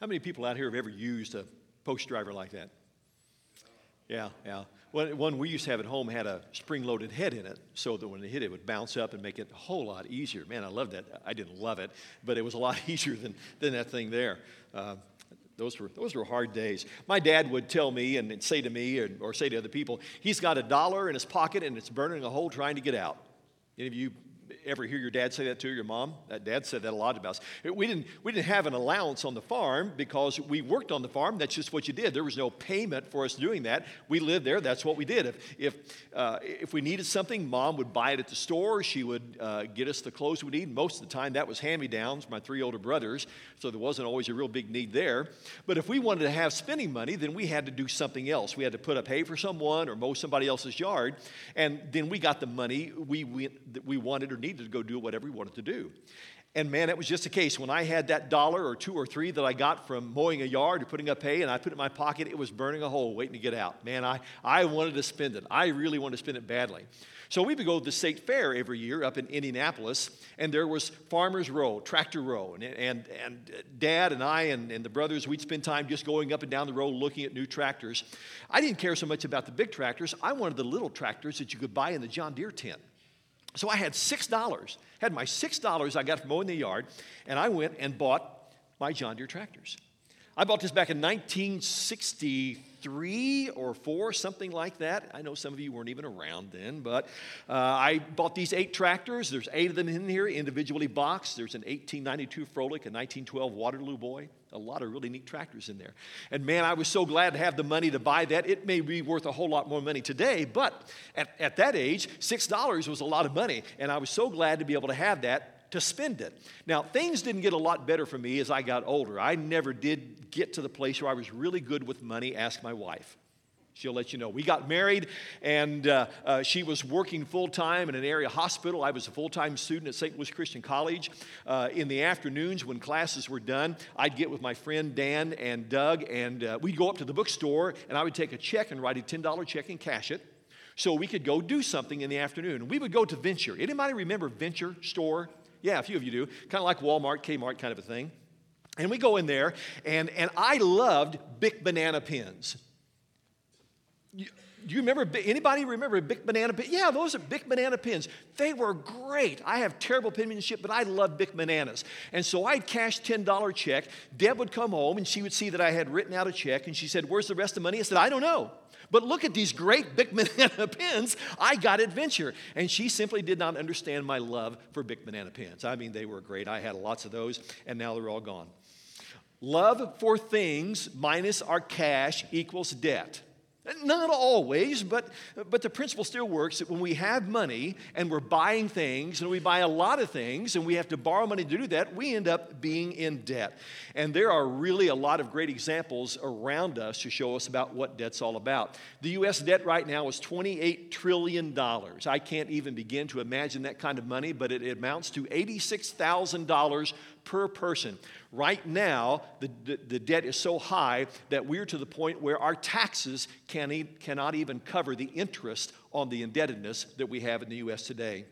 How many people out here have ever used a post driver like that? Yeah, yeah. One, we used to have at home had a spring loaded head in it so that when it hit it, it would bounce up and make it a whole lot easier. Man, I loved that. I didn't love it, but it was a lot easier than, than that thing there. Uh, those were, those were hard days. My dad would tell me and say to me or, or say to other people, he's got a dollar in his pocket and it's burning a hole trying to get out. Any of you ever hear your dad say that to your mom? That dad said that a lot about us. We didn't, we didn't have an allowance on the farm because we worked on the farm. That's just what you did. There was no payment for us doing that. We lived there. That's what we did. If, if, uh, if we needed something, mom would buy it at the store. She would uh, get us the clothes we need. Most of the time, that was hand me downs, my three older brothers. So there wasn't always a real big need there. But if we wanted to have spending money, then we had to do something else. We had to put up hay for someone or mow somebody else's yard. And then we got the money we, we, we wanted needed to go do whatever we wanted to do. And man, it was just a case. When I had that dollar or two or three that I got from mowing a yard or putting up hay and I put it in my pocket, it was burning a hole waiting to get out. Man, I, I wanted to spend it. I really wanted to spend it badly. So we would go to the state fair every year up in Indianapolis, and there was Farmers Row, Tractor Row, and, and, and Dad and I and, and the brothers, we'd spend time just going up and down the road looking at new tractors. I didn't care so much about the big tractors. I wanted the little tractors that you could buy in the John Deere tent. So I had $6, had my $6 I got from mowing the yard, and I went and bought my John Deere tractors. I bought this back in 1963 or 4, something like that. I know some of you weren't even around then, but uh, I bought these eight tractors. There's eight of them in here, individually boxed. There's an 1892 Froelich, a 1912 Waterloo Boy, a lot of really neat tractors in there. And man, I was so glad to have the money to buy that. It may be worth a whole lot more money today, but at, at that age, $6 was a lot of money. And I was so glad to be able to have that to spend it. Now, things didn't get a lot better for me as I got older. I never did get to the place where I was really good with money. Ask my wife. She'll let you know. We got married, and uh, uh, she was working full time in an area hospital. I was a full time student at St. Louis Christian College. Uh, in the afternoons, when classes were done, I'd get with my friend Dan and Doug, and uh, we'd go up to the bookstore, and I would take a check and write a $10 check and cash it so we could go do something in the afternoon. We would go to Venture. Anybody remember Venture store? Yeah, a few of you do. Kind of like Walmart, Kmart kind of a thing. And we go in there, and, and I loved Bic banana pens. Do you remember, anybody remember Bic banana pens? Yeah, those are Bic banana pins. They were great. I have terrible penmanship, but I love Bic bananas. And so I'd cash $10 check. Deb would come home, and she would see that I had written out a check, and she said, where's the rest of the money? I said, I don't know. But look at these great Bic banana pins. I got adventure. And she simply did not understand my love for Bic banana pins. I mean, they were great. I had lots of those, and now they're all gone. Love for things minus our cash equals debt. Not always, but, but the principle still works that when we have money and we're buying things and we buy a lot of things and we have to borrow money to do that, we end up being in debt. And there are really a lot of great examples around us to show us about what debt's all about. The U.S. debt right now is $28 trillion. I can't even begin to imagine that kind of money, but it amounts to $86,000 per person. Right now, the, the, the, debt is so high that we're to the point where our taxes can e- cannot even cover the interest on the indebtedness that we have in the U.S. today.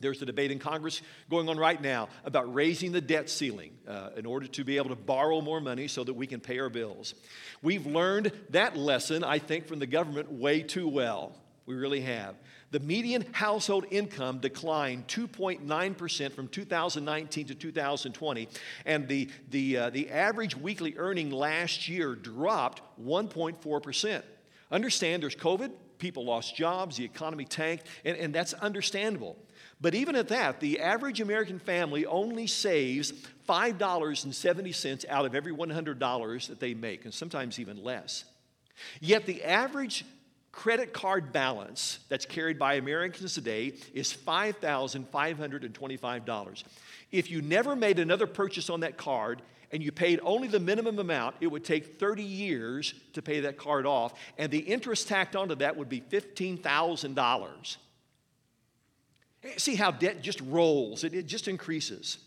There's a debate in Congress going on right now about raising the debt ceiling uh, in order to be able to borrow more money so that we can pay our bills. We've learned that lesson, I think, from the government way too well. We really have. The median household income declined 2.9% from 2019 to 2020, and the, the, uh, the average weekly earning last year dropped 1.4%. Understand there's COVID, people lost jobs, the economy tanked, and, and that's understandable. But even at that, the average American family only saves $5.70 out of every $100 that they make, and sometimes even less. Yet the average credit card balance that's carried by Americans today is $5,525. If you never made another purchase on that card and you paid only the minimum amount, it would take 30 years to pay that card off, and the interest tacked onto that would be $15,000. See how debt just rolls, it, just increases.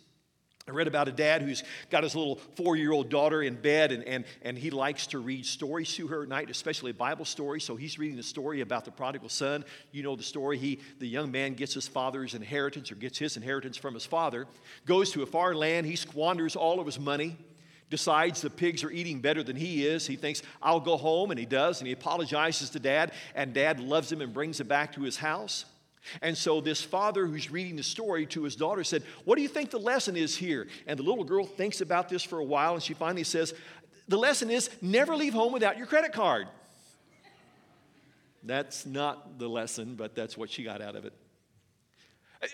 I read about a dad who's got his little four year old daughter in bed, and, and, and he likes to read stories to her at night, especially Bible stories. So he's reading the story about the prodigal son. You know the story. He, the young man gets his father's inheritance or gets his inheritance from his father, goes to a far land, he squanders all of his money, decides the pigs are eating better than he is. He thinks, I'll go home, and he does, and he apologizes to dad, and dad loves him and brings him back to his house. And so, this father who's reading the story to his daughter said, What do you think the lesson is here? And the little girl thinks about this for a while, and she finally says, The lesson is never leave home without your credit card. That's not the lesson, but that's what she got out of it.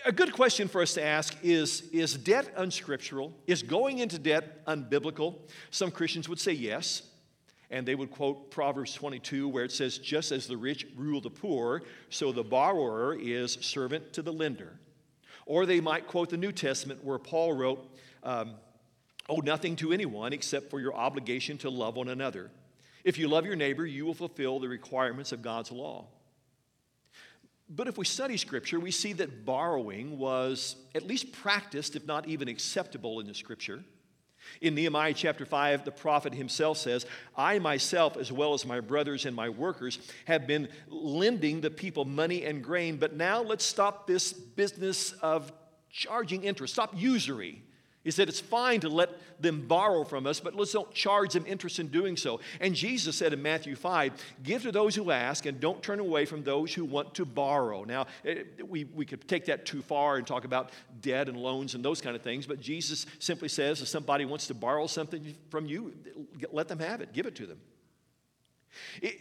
A good question for us to ask is Is debt unscriptural? Is going into debt unbiblical? Some Christians would say yes. And they would quote Proverbs 22, where it says, Just as the rich rule the poor, so the borrower is servant to the lender. Or they might quote the New Testament, where Paul wrote, um, Owe nothing to anyone except for your obligation to love one another. If you love your neighbor, you will fulfill the requirements of God's law. But if we study Scripture, we see that borrowing was at least practiced, if not even acceptable in the Scripture. In Nehemiah chapter 5, the prophet himself says, I myself, as well as my brothers and my workers, have been lending the people money and grain, but now let's stop this business of charging interest, stop usury. He said it's fine to let them borrow from us, but let's don't charge them interest in doing so. And Jesus said in Matthew 5, give to those who ask and don't turn away from those who want to borrow. Now, eh, we, we could take that too far and talk about debt and loans and those kind of things, but Jesus simply says if somebody wants to borrow something from you, let them have it, give it to them. It,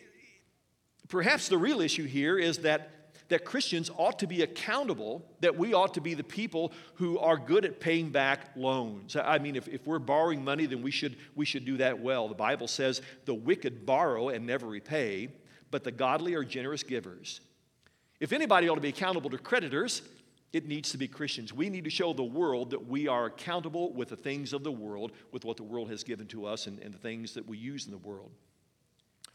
perhaps the real issue here is that that Christians ought to be accountable, that we ought to be the people who are good at paying back loans. I mean, if, if we're borrowing money, then we should, we should do that well. The Bible says the wicked borrow and never repay, but the godly are generous givers. If anybody ought to be accountable to creditors, it needs to be Christians. We need to show the world that we are accountable with the things of the world, with what the world has given to us and, and the things that we use in the world.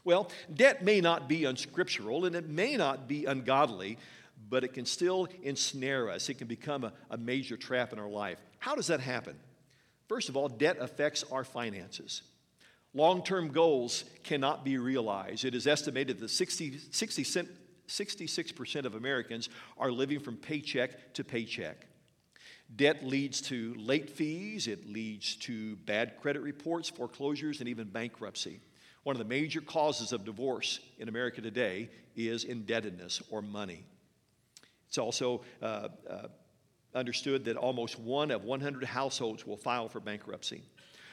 Well, debt may not be unscriptural and it may not be ungodly, but it can still ensnare us. It can become a, a major trap in our life. How does that happen? First of all, debt affects our finances. Long term goals cannot be realized. It is estimated that 60, 60 cent, 66% of Americans are living from paycheck to paycheck. Debt leads to late fees, it leads to bad credit reports, foreclosures, and even bankruptcy. One of the major causes of divorce in America today is indebtedness or money. It's also uh, uh, understood that almost one of 100 households will file for bankruptcy.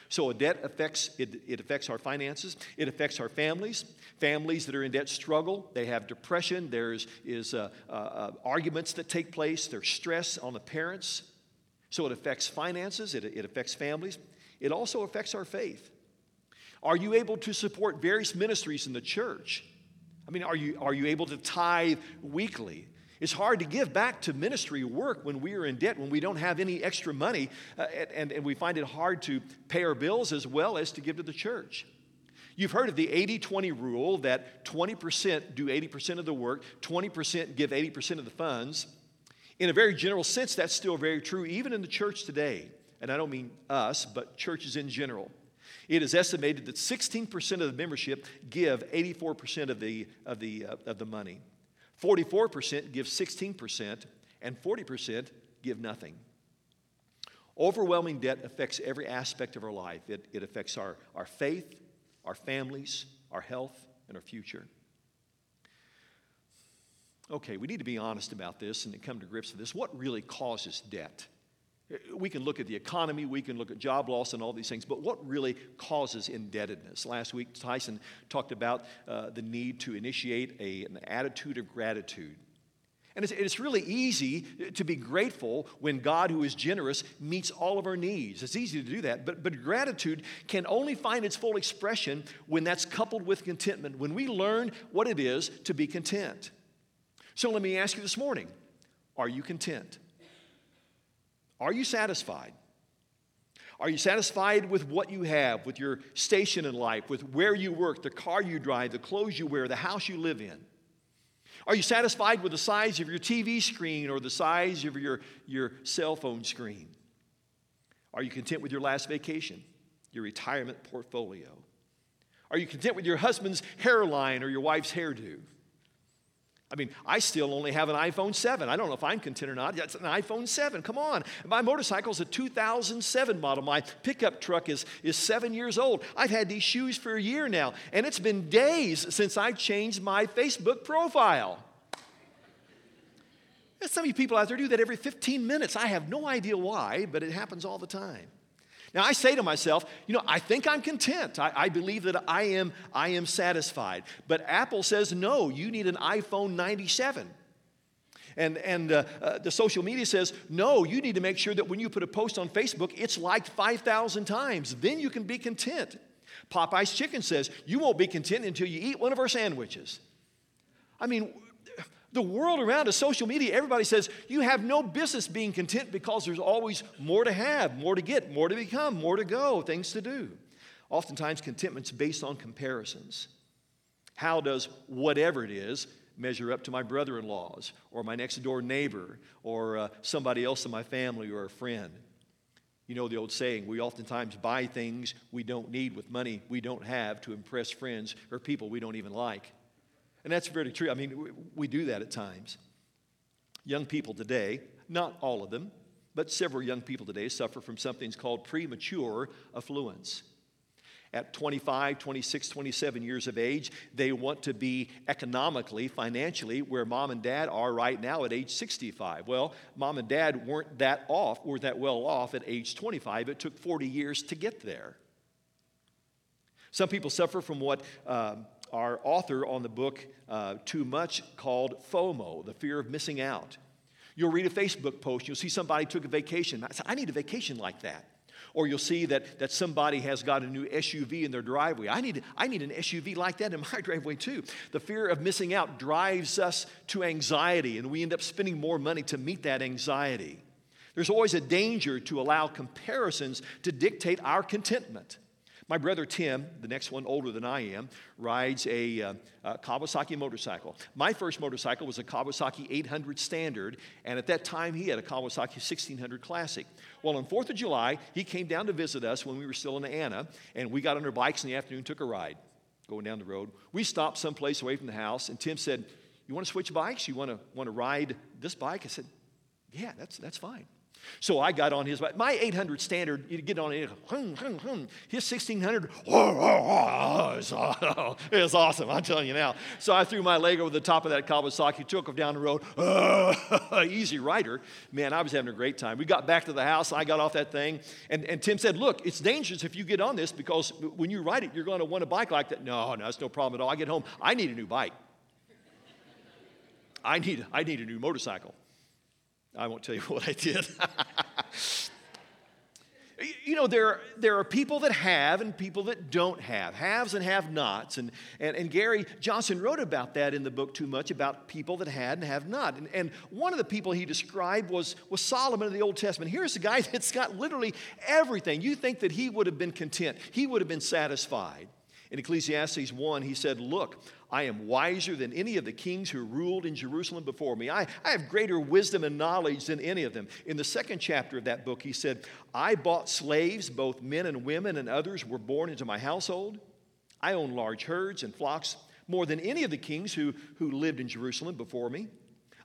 So a debt affects it, it, affects our finances. It affects our families. Families that are in debt struggle. They have depression. There's is uh, uh, uh, arguments that take place. There's stress on the parents. So it affects finances. It, it affects families. It also affects our faith. Are you able to support various ministries in the church? I mean, are you, are you able to tithe weekly? It's hard to give back to ministry work when we are in debt, when we don't have any extra money, uh, and, and we find it hard to pay our bills as well as to give to the church. You've heard of the 80 20 rule that 20% do 80% of the work, 20% give 80% of the funds. In a very general sense, that's still very true, even in the church today. And I don't mean us, but churches in general. It is estimated that 16% of the membership give 84% of the, of the, uh, of the money. 44% give 16%, and 40% give nothing. Overwhelming debt affects every aspect of our life. It, it affects our, our faith, our families, our health, and our future. Okay, we need to be honest about this and to come to grips with this. What really causes debt? We can look at the economy, we can look at job loss and all these things, but what really causes indebtedness? Last week, Tyson talked about uh, the need to initiate a, an attitude of gratitude. And it's, it's, really easy to be grateful when God, who is generous, meets all of our needs. It's easy to do that. But, but gratitude can only find its full expression when that's coupled with contentment, when we learn what it is to be content. So let me ask you this morning are you content? Are you satisfied? Are you satisfied with what you have, with your station in life, with where you work, the car you drive, the clothes you wear, the house you live in? Are you satisfied with the size of your TV screen or the size of your, your cell phone screen? Are you content with your last vacation, your retirement portfolio? Are you content with your husband's hairline or your wife's hairdo? I mean, I still only have an iPhone 7. I don't know if I'm content or not. It's an iPhone 7. Come on. My motorcycle is a 2007 model. My pickup truck is, is seven years old. I've had these shoes for a year now, and it's been days since I changed my Facebook profile. Some of you people out there do that every 15 minutes. I have no idea why, but it happens all the time. Now I say to myself, you know, I think I'm content. I, I, believe that I am, I am satisfied. But Apple says, no, you need an iPhone 97. And, and uh, uh, the social media says, no, you need to make sure that when you put a post on Facebook, it's liked 5,000 times. Then you can be content. Popeye's Chicken says, you won't be content until you eat one of our sandwiches. I mean, the world around us, social media, everybody says you have no business being content because there's always more to have, more to get, more to become, more to go, things to do. Oftentimes, contentment's based on comparisons. How does whatever it is measure up to my brother in law's or my next door neighbor or uh, somebody else in my family or a friend? You know the old saying, we oftentimes buy things we don't need with money we don't have to impress friends or people we don't even like. And that's very true. I mean, we do that at times. Young people today, not all of them, but several young people today suffer from something called premature affluence. At 25, 26, 27 years of age, they want to be economically, financially, where mom and dad are right now at age 65. Well, mom and dad weren't that off, weren't that well off at age 25. It took 40 years to get there. Some people suffer from what um, our author on the book uh, Too Much called FOMO, the fear of missing out. You'll read a Facebook post, you'll see somebody took a vacation. I I need a vacation like that. Or you'll see that, that somebody has got a new SUV in their driveway. I need, I need an SUV like that in my driveway too. The fear of missing out drives us to anxiety, and we end up spending more money to meet that anxiety. There's always a danger to allow comparisons to dictate our contentment. My brother Tim, the next one older than I am, rides a, uh, a, Kawasaki motorcycle. My first motorcycle was a Kawasaki 800 Standard, and at that time he had a Kawasaki 1600 Classic. Well, on 4th of July, he came down to visit us when we were still in Anna, and we got on our bikes in the afternoon, took a ride going down the road. We stopped someplace away from the house, and Tim said, You want to switch bikes? You want to, want to ride this bike? I said, Yeah, that's, that's fine. So I got on his bike. My 800 standard, you get on it, hum, hum, hum. his 1600, it was awesome, I'm telling you now. So I threw my leg over the top of that Kawasaki, took him down the road, easy rider. Man, I was having a great time. We got back to the house, I got off that thing, and, and Tim said, Look, it's dangerous if you get on this because when you ride it, you're going to want a bike like that. No, no, it's no problem at all. I get home, I need a new bike. I need, I need a new motorcycle. I won't tell you what I did. you know, there, there are people that have and people that don't have, haves and have nots. And, and, and Gary Johnson wrote about that in the book Too Much about people that had and have not. And, and one of the people he described was, was Solomon in the Old Testament. Here's a guy that's got literally everything. You think that he would have been content, he would have been satisfied. In Ecclesiastes 1, he said, Look, I am wiser than any of the kings who ruled in Jerusalem before me. I, I have greater wisdom and knowledge than any of them. In the second chapter of that book, he said, I bought slaves, both men and women, and others were born into my household. I own large herds and flocks, more than any of the kings who, who lived in Jerusalem before me.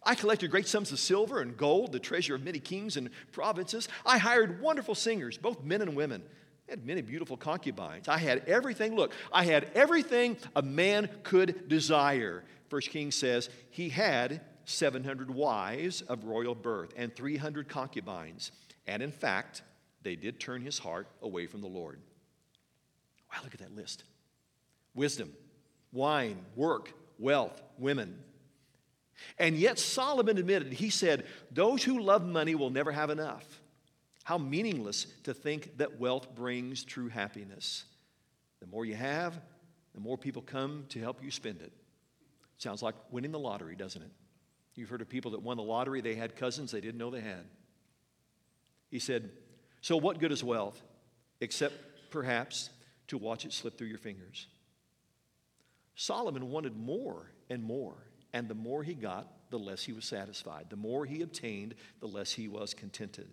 I collected great sums of silver and gold, the treasure of many kings and provinces. I hired wonderful singers, both men and women. Had many beautiful concubines. I had everything. Look, I had everything a man could desire. First King says he had 700 wives of royal birth and 300 concubines. And in fact, they did turn his heart away from the Lord. Wow, look at that list wisdom, wine, work, wealth, women. And yet Solomon admitted, he said, Those who love money will never have enough. How meaningless to think that wealth brings true happiness. The more you have, the more people come to help you spend it. Sounds like winning the lottery, doesn't it? You've heard of people that won the lottery, they had cousins they didn't know they had. He said, So what good is wealth except perhaps to watch it slip through your fingers? Solomon wanted more and more, and the more he got, the less he was satisfied. The more he obtained, the less he was contented.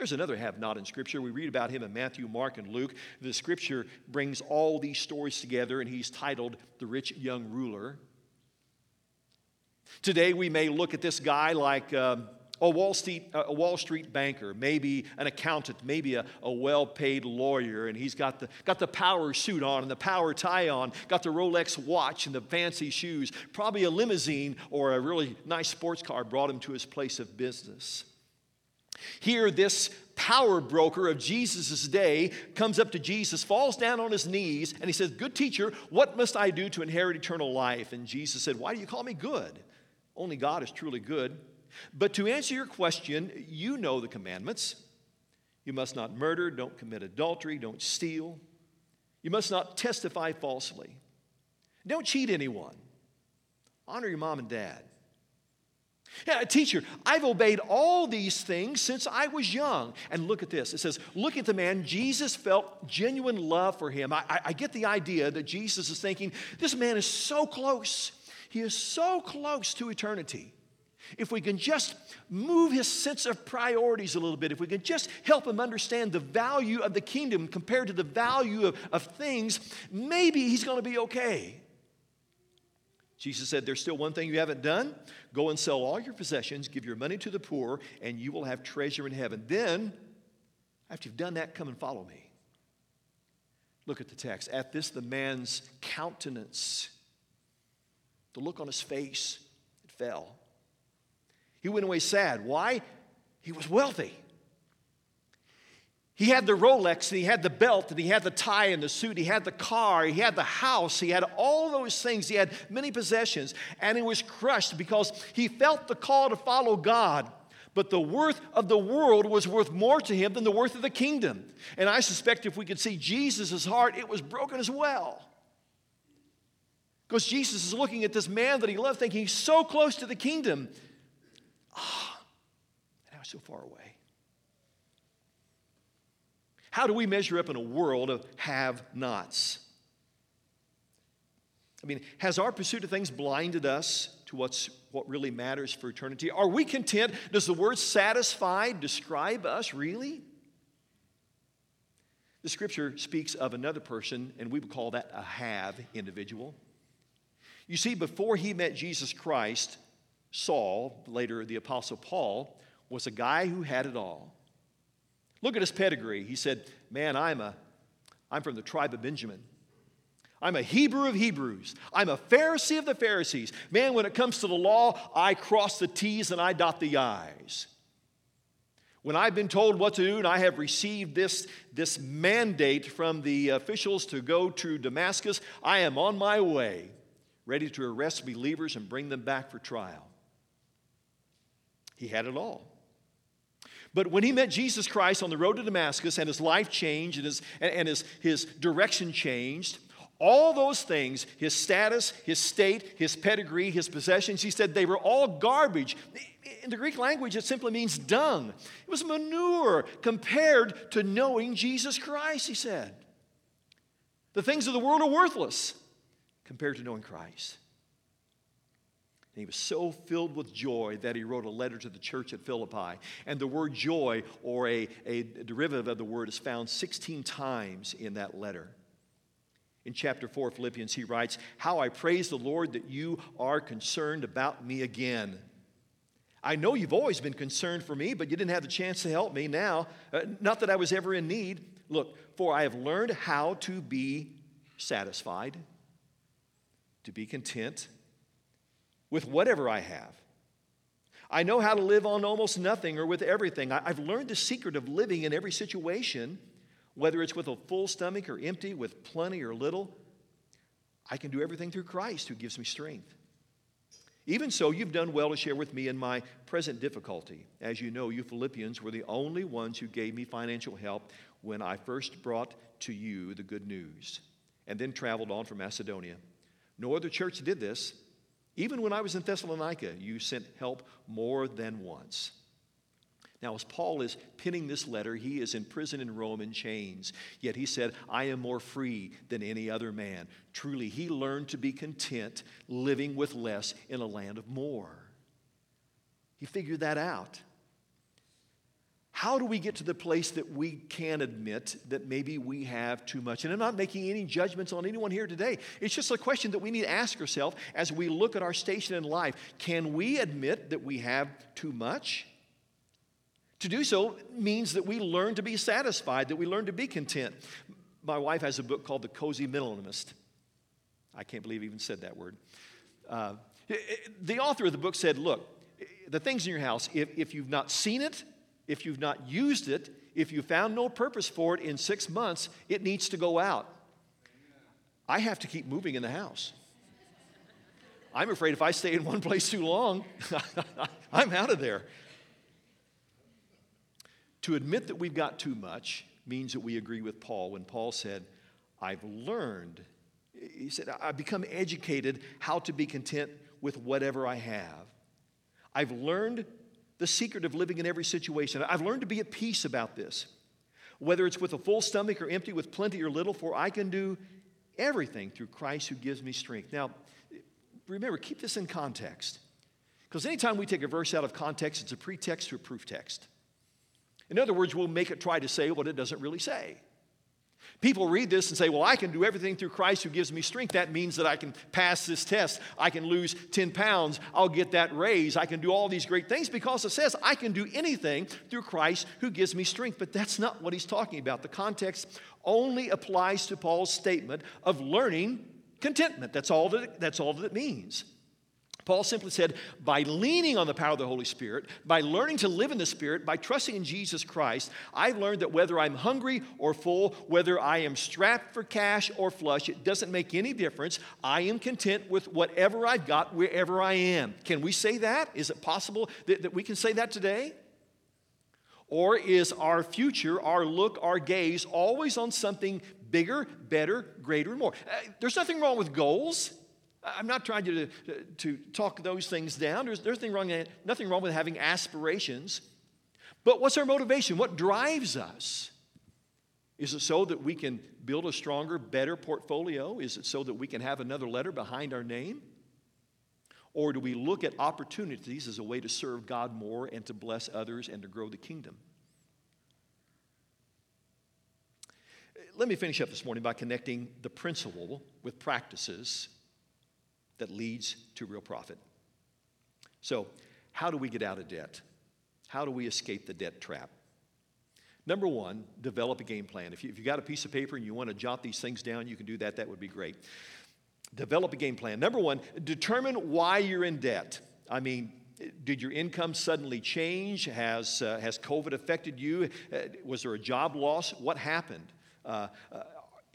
There's another have not in Scripture. We read about him in Matthew, Mark, and Luke. The Scripture brings all these stories together, and he's titled The Rich Young Ruler. Today, we may look at this guy like um, a, Wall Street, a Wall Street banker, maybe an accountant, maybe a, a well paid lawyer, and he's got the, got the power suit on and the power tie on, got the Rolex watch and the fancy shoes, probably a limousine or a really nice sports car brought him to his place of business. Here, this power broker of Jesus' day comes up to Jesus, falls down on his knees, and he says, Good teacher, what must I do to inherit eternal life? And Jesus said, Why do you call me good? Only God is truly good. But to answer your question, you know the commandments. You must not murder, don't commit adultery, don't steal. You must not testify falsely. Don't cheat anyone. Honor your mom and dad. Yeah, teacher, I've obeyed all these things since I was young. And look at this. It says, look at the man. Jesus felt genuine love for him. I, I, I get the idea that Jesus is thinking, this man is so close. He is so close to eternity. If we can just move his sense of priorities a little bit, if we can just help him understand the value of the kingdom compared to the value of, of things, maybe he's going to be okay. Jesus said, There's still one thing you haven't done. Go and sell all your possessions, give your money to the poor, and you will have treasure in heaven. Then, after you've done that, come and follow me. Look at the text. At this, the man's countenance, the look on his face, it fell. He went away sad. Why? He was wealthy. He had the Rolex and he had the belt and he had the tie and the suit. He had the car. He had the house. He had all those things. He had many possessions. And he was crushed because he felt the call to follow God. But the worth of the world was worth more to him than the worth of the kingdom. And I suspect if we could see Jesus' heart, it was broken as well. Because Jesus is looking at this man that he loved, thinking he's so close to the kingdom. Ah, oh, now so far away. How do we measure up in a world of have nots? I mean, has our pursuit of things blinded us to what's, what really matters for eternity? Are we content? Does the word satisfied describe us really? The scripture speaks of another person, and we would call that a have individual. You see, before he met Jesus Christ, Saul, later the Apostle Paul, was a guy who had it all. Look at his pedigree. He said, Man, I'm, a, I'm from the tribe of Benjamin. I'm a Hebrew of Hebrews. I'm a Pharisee of the Pharisees. Man, when it comes to the law, I cross the T's and I dot the I's. When I've been told what to do and I have received this, this mandate from the officials to go to Damascus, I am on my way, ready to arrest believers and bring them back for trial. He had it all. But when he met Jesus Christ on the road to Damascus and his life changed and his, and his, his direction changed, all those things, his status, his state, his pedigree, his possessions, he said they were all garbage. In the Greek language, it simply means dung. It was manure compared to knowing Jesus Christ, he said. The things of the world are worthless compared to knowing Christ. And he was so filled with joy that he wrote a letter to the church at Philippi. And the word joy, or a, a derivative of the word, is found 16 times in that letter. In chapter 4, Philippians, he writes, How I praise the Lord that you are concerned about me again. I know you've always been concerned for me, but you didn't have the chance to help me now. Uh, not that I was ever in need. Look, for I have learned how to be satisfied, to be content with whatever I have. I know how to live on almost nothing or with everything. I, have learned the secret of living in every situation, whether it's with a full stomach or empty, with plenty or little. I can do everything through Christ who gives me strength. Even so, you've done well to share with me in my present difficulty. As you know, you Philippians were the only ones who gave me financial help when I first brought to you the good news and then traveled on from Macedonia. No other church did this. Even when I was in Thessalonica, you sent help more than once. Now, as Paul is penning this letter, he is in prison in Rome in chains. Yet he said, I am more free than any other man. Truly, he learned to be content living with less in a land of more. He figured that out. How do we get to the place that we can admit that maybe we have too much? And I'm not making any judgments on anyone here today. It's just a question that we need to ask ourselves as we look at our station in life. Can we admit that we have too much? To do so means that we learn to be satisfied, that we learn to be content. My wife has a book called The Cozy Minimalist. I can't believe I even said that word. Uh, the author of the book said, Look, the things in your house, if, if you've not seen it, if you've not used it, if you found no purpose for it in six months, it needs to go out. I have to keep moving in the house. I'm afraid if I stay in one place too long, I'm out of there. To admit that we've got too much means that we agree with Paul when Paul said, I've learned. He said, I've become educated how to be content with whatever I have. I've learned the secret of living in every situation. I've learned to be at peace about this. Whether it's with a full stomach or empty, with plenty or little, for I can do everything through Christ who gives me strength. Now, remember, keep this in context. Because anytime we take a verse out of context, it's a pretext to a proof text. In other words, we'll make it try to say what it doesn't really say. People read this and say, Well, I can do everything through Christ who gives me strength. That means that I can pass this test. I can lose 10 pounds. I'll get that raise. I can do all these great things because it says I can do anything through Christ who gives me strength. But that's not what he's talking about. The context only applies to Paul's statement of learning contentment. That's all that that's all that it means. Paul simply said, by leaning on the power of the Holy Spirit, by learning to live in the Spirit, by trusting in Jesus Christ, I've learned that whether I'm hungry or full, whether I am strapped for cash or flush, it doesn't make any difference. I am content with whatever I've got, wherever I am. Can we say that? Is it possible that, that we can say that today? Or is our future, our look, our gaze always on something bigger, better, greater, and more? Uh, there's nothing wrong with goals. I'm not trying to, to, to talk those things down. There's, there's nothing, wrong, nothing wrong with having aspirations. But what's our motivation? What drives us? Is it so that we can build a stronger, better portfolio? Is it so that we can have another letter behind our name? Or do we look at opportunities as a way to serve God more and to bless others and to grow the kingdom? Let me finish up this morning by connecting the principle with practices that leads to real profit. So, how do we get out of debt? How do we escape the debt trap? Number one, develop a game plan. If, you, have got a piece of paper and you want to jot these things down, you can do that. That would be great. Develop a game plan. Number one, determine why you're in debt. I mean, did your income suddenly change? Has, uh, has COVID affected you? Uh, was there a job loss? What happened? Uh, uh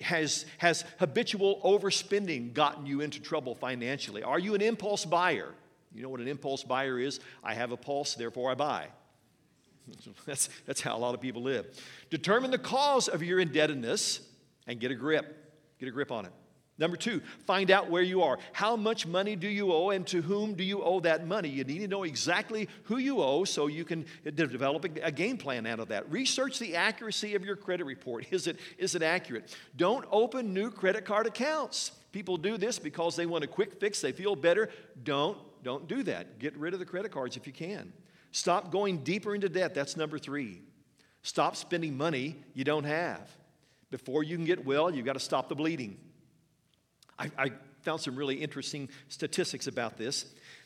has, has habitual overspending gotten you into trouble financially? Are you an impulse buyer? You know what an impulse buyer is? I have a pulse, therefore I buy. That's, that's how a lot of people live. Determine the cause of your indebtedness and get a grip. Get a grip on it. Number two, find out where you are. How much money do you owe and to whom do you owe that money? You need to know exactly who you owe so you can develop a game plan out of that. Research the accuracy of your credit report. Is it, is it accurate? Don't open new credit card accounts. People do this because they want a quick fix, they feel better. Don't, don't do that. Get rid of the credit cards if you can. Stop going deeper into debt. That's number three. Stop spending money you don't have. Before you can get well, you've got to stop the bleeding. I, I found some really interesting statistics about this.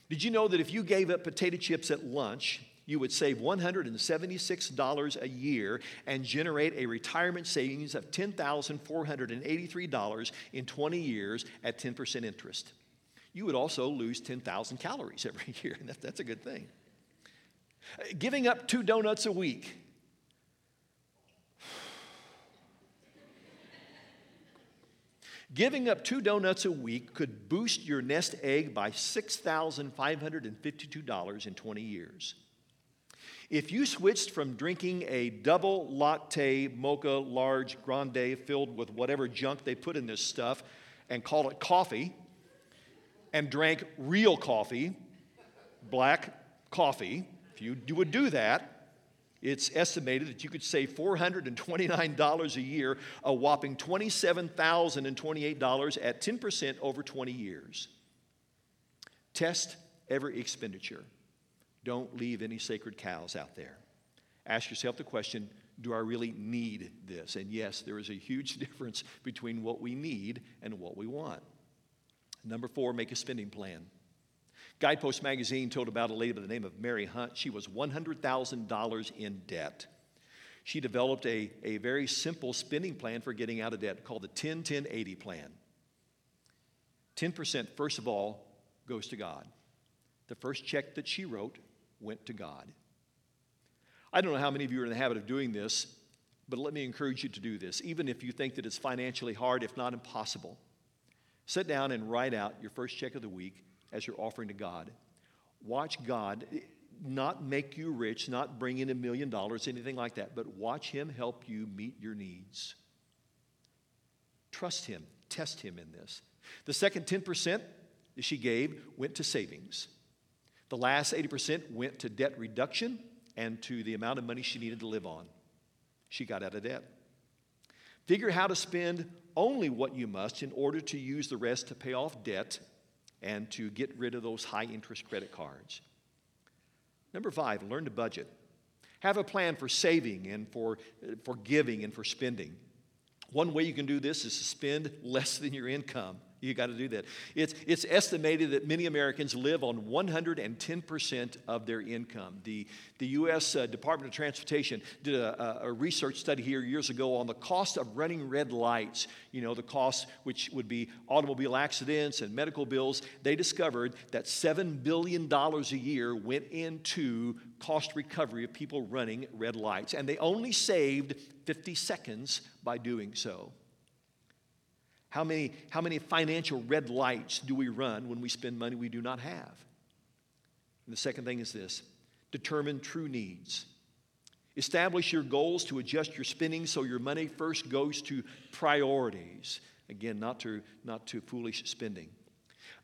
Did you know that if you gave up potato chips at lunch, you would save $176 a year and generate a retirement savings of $10,483 in 20 years at 10% interest. You would also lose 10,000 calories every year, and that, that's a good thing. Giving up two donuts a week Giving up two donuts a week could boost your nest egg by $6,552 in 20 years. If you switched from drinking a double latte mocha large grande filled with whatever junk they put in this stuff and called it coffee, and drank real coffee, black coffee, if you would do that, it's estimated that you could save $429 a year, a whopping $27,028 at 10% over 20 years. Test every expenditure. Don't leave any sacred cows out there. ask yourself the question do I really need this? And yes, there is a huge difference between what we need and what we want. Number four, make a spending plan. Guidepost magazine told about a lady by the name of Mary Hunt. She was $100,000 in debt. She developed a, a very simple spending plan for getting out of debt called the 10 10 80 plan. 10%, first of all, goes to God. The first check that she wrote went to God. I don't know how many of you are in the habit of doing this, but let me encourage you to do this, even if you think that it's financially hard, if not impossible. Sit down and write out your first check of the week as you're offering to God. Watch God not make you rich, not bring in a million dollars, anything like that, but watch Him help you meet your needs. Trust Him, test Him in this. The second 10% that she gave went to savings. The last 80% went to debt reduction and to the amount of money she needed to live on. She got out of debt. Figure how to spend only what you must in order to use the rest to pay off debt and to get rid of those high interest credit cards. Number five, learn to budget. Have a plan for saving and for, for giving and for spending. One way you can do this is to spend less than your income. You got to do that. It's, it's estimated that many Americans live on 110% of their income. The, the U.S. Uh, Department of Transportation did a, a, research study here years ago on the cost of running red lights. You know, the cost, which would be automobile accidents and medical bills. They discovered that $7 billion a year went into cost recovery of people running red lights. And they only saved 50 seconds by doing so. How many, how many financial red lights do we run when we spend money we do not have? And the second thing is this determine true needs. Establish your goals to adjust your spending so your money first goes to priorities. Again, not to, not to foolish spending.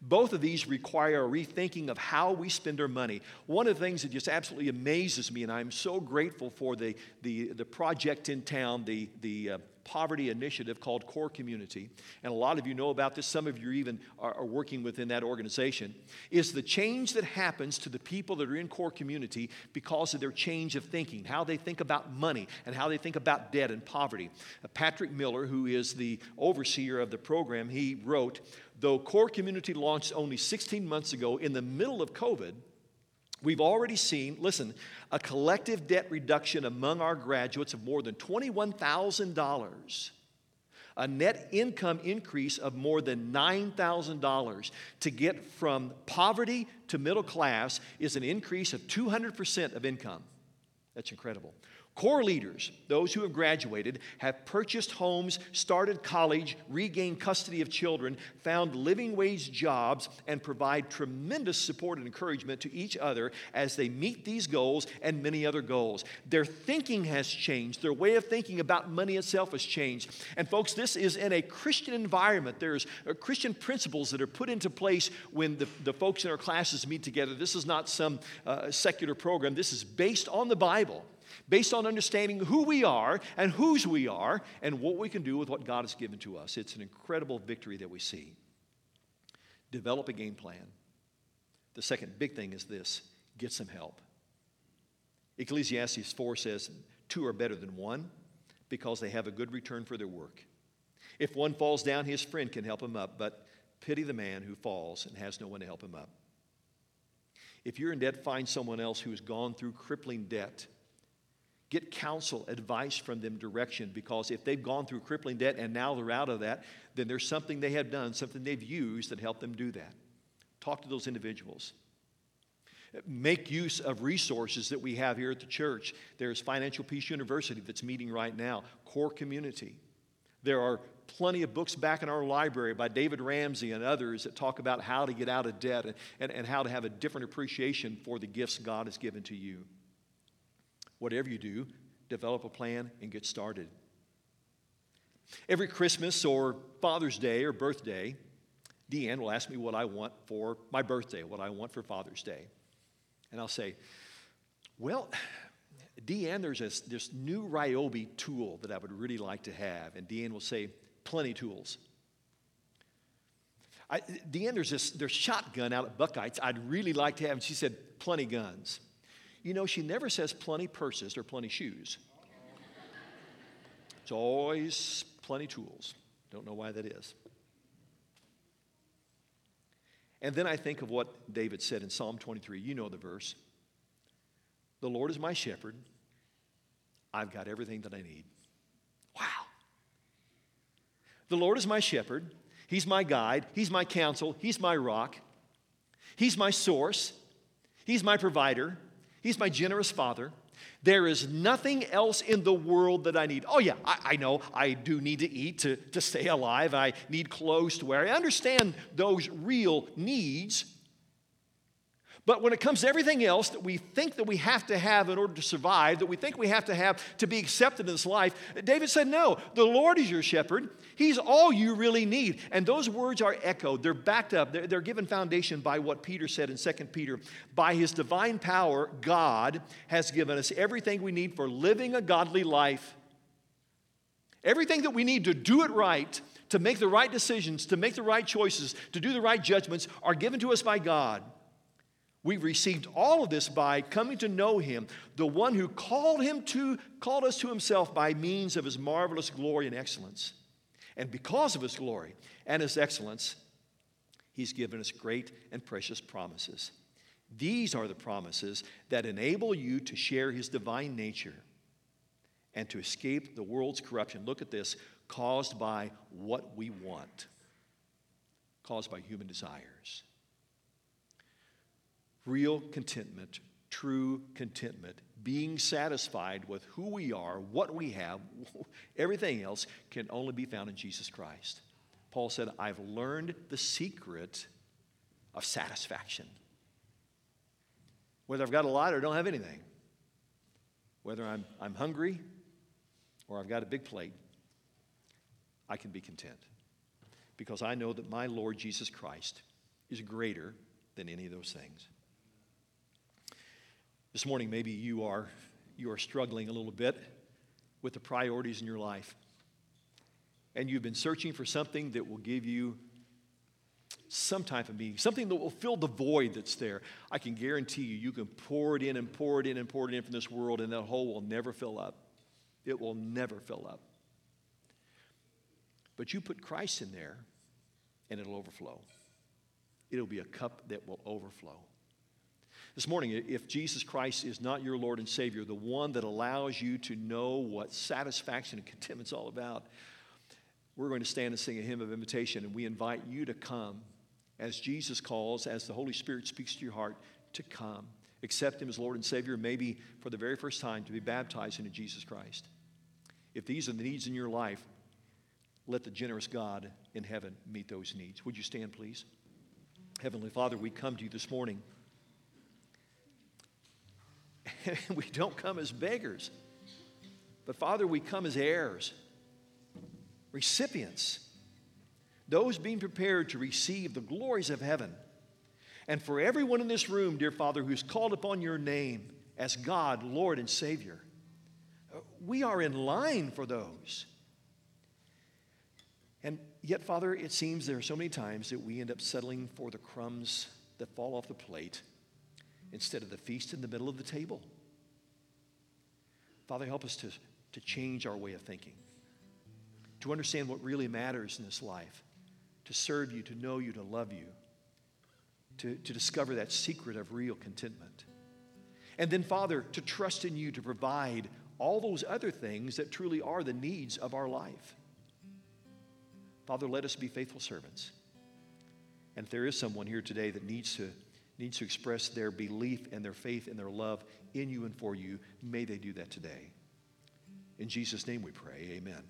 Both of these require a rethinking of how we spend our money. One of the things that just absolutely amazes me, and I'm so grateful for the, the, the project in town, the, the uh, poverty initiative called Core Community, and a lot of you know about this, some of you even are, are, working within that organization, is the change that happens to the people that are in Core Community because of their change of thinking, how they think about money and how they think about debt and poverty. Uh, Patrick Miller, who is the overseer of the program, he wrote, though Core Community launched only 16 months ago in the middle of COVID, We've already seen, listen, a collective debt reduction among our graduates of more than $21,000, a net income increase of more than $9,000. To get from poverty to middle class is an increase of 200% of income. That's incredible. Core leaders, those who have graduated, have purchased homes, started college, regained custody of children, found living wage jobs, and provide tremendous support and encouragement to each other as they meet these goals and many other goals. Their thinking has changed, their way of thinking about money itself has changed. And, folks, this is in a Christian environment. There's uh, Christian principles that are put into place when the, the folks in our classes meet together. This is not some uh, secular program, this is based on the Bible based on understanding who we are and whose we are and what we can do with what God has given to us. It's an incredible victory that we see. Develop a game plan. The second big thing is this get some help. Ecclesiastes 4 says, Two are better than one because they have a good return for their work. If one falls down, his friend can help him up, but pity the man who falls and has no one to help him up. If you're in debt, find someone else who has gone through crippling debt Get counsel, advice from them, direction, because if they've gone through crippling debt and now they're out of that, then there's something they have done, something they've used that helped them do that. Talk to those individuals. Make use of resources that we have here at the church. There's Financial Peace University that's meeting right now, Core Community. There are plenty of books back in our library by David Ramsey and others that talk about how to get out of debt and, and, and how to have a different appreciation for the gifts God has given to you. Whatever you do, develop a plan and get started. Every Christmas or Father's Day or birthday, Deanne will ask me what I want for my birthday, what I want for Father's Day. And I'll say, Well, Deanne, there's this, this new Ryobi tool that I would really like to have. And Deanne will say, Plenty tools. I, Deanne, there's this there's shotgun out at Buckeyes I'd really like to have. And she said, Plenty guns. You know, she never says plenty purses or plenty shoes. It's always plenty tools. Don't know why that is. And then I think of what David said in Psalm 23. You know the verse. The Lord is my shepherd. I've got everything that I need. Wow. The Lord is my shepherd. He's my guide. He's my counsel. He's my rock. He's my source. He's my provider. He's my generous father. There is nothing else in the world that I need. Oh, yeah, I, I, know I do need to eat to, to stay alive. I need clothes to wear. I understand those real needs. But when it comes to everything else that we think that we have to have in order to survive, that we think we have to have to be accepted in this life, David said, No, the Lord is your shepherd. He's all you really need. And those words are echoed, they're backed up, they're, they're given foundation by what Peter said in 2 Peter. By his divine power, God has given us everything we need for living a godly life. Everything that we need to do it right, to make the right decisions, to make the right choices, to do the right judgments are given to us by God. We've received all of this by coming to know him, the one who called him to called us to himself by means of his marvelous glory and excellence. And because of his glory and his excellence, he's given us great and precious promises. These are the promises that enable you to share his divine nature and to escape the world's corruption. Look at this caused by what we want, caused by human desires real contentment, true contentment, being satisfied with who we are, what we have, everything else can only be found in Jesus Christ. Paul said, I've learned the secret of satisfaction. Whether I've got a lot or don't have anything, whether I'm, I'm hungry or I've got a big plate, I can be content because I know that my Lord Jesus Christ is greater than any of those things. This morning, maybe you are, you are struggling a little bit with the priorities in your life. And you've been searching for something that will give you some type of meaning, something that will fill the void that's there. I can guarantee you, you can pour it in and pour it in and pour it in from this world, and that hole will never fill up. It will never fill up. But you put Christ in there, and it'll overflow. It'll be a cup that will overflow. This morning, if Jesus Christ is not your Lord and Savior, the one that allows you to know what satisfaction and contentment is all about, we're going to stand and sing a hymn of invitation, and we invite you to come as Jesus calls, as the Holy Spirit speaks to your heart, to come. Accept Him as Lord and Savior, maybe for the very first time to be baptized into Jesus Christ. If these are the needs in your life, let the generous God in heaven meet those needs. Would you stand, please? Heavenly Father, we come to you this morning. we don't come as beggars. But Father, we come as heirs, recipients, those being prepared to receive the glories of heaven. And for everyone in this room, dear Father, who's called upon your name as God, Lord, and Savior, uh, we are in line for those. And yet, Father, it seems there are so many times that we end up settling for the crumbs that fall off the plate instead of the feast in the middle of the table. Father, help us to, to change our way of thinking, to understand what really matters in this life, to serve you, to know you, to love you, to, to discover that secret of real contentment. And then, Father, to trust in you to provide all those other things that truly are the needs of our life. Father, let us be faithful servants. And if there is someone here today that needs to needs to express their belief and their faith and their love in you and for you, may they do that today. In Jesus' name we pray. Amen.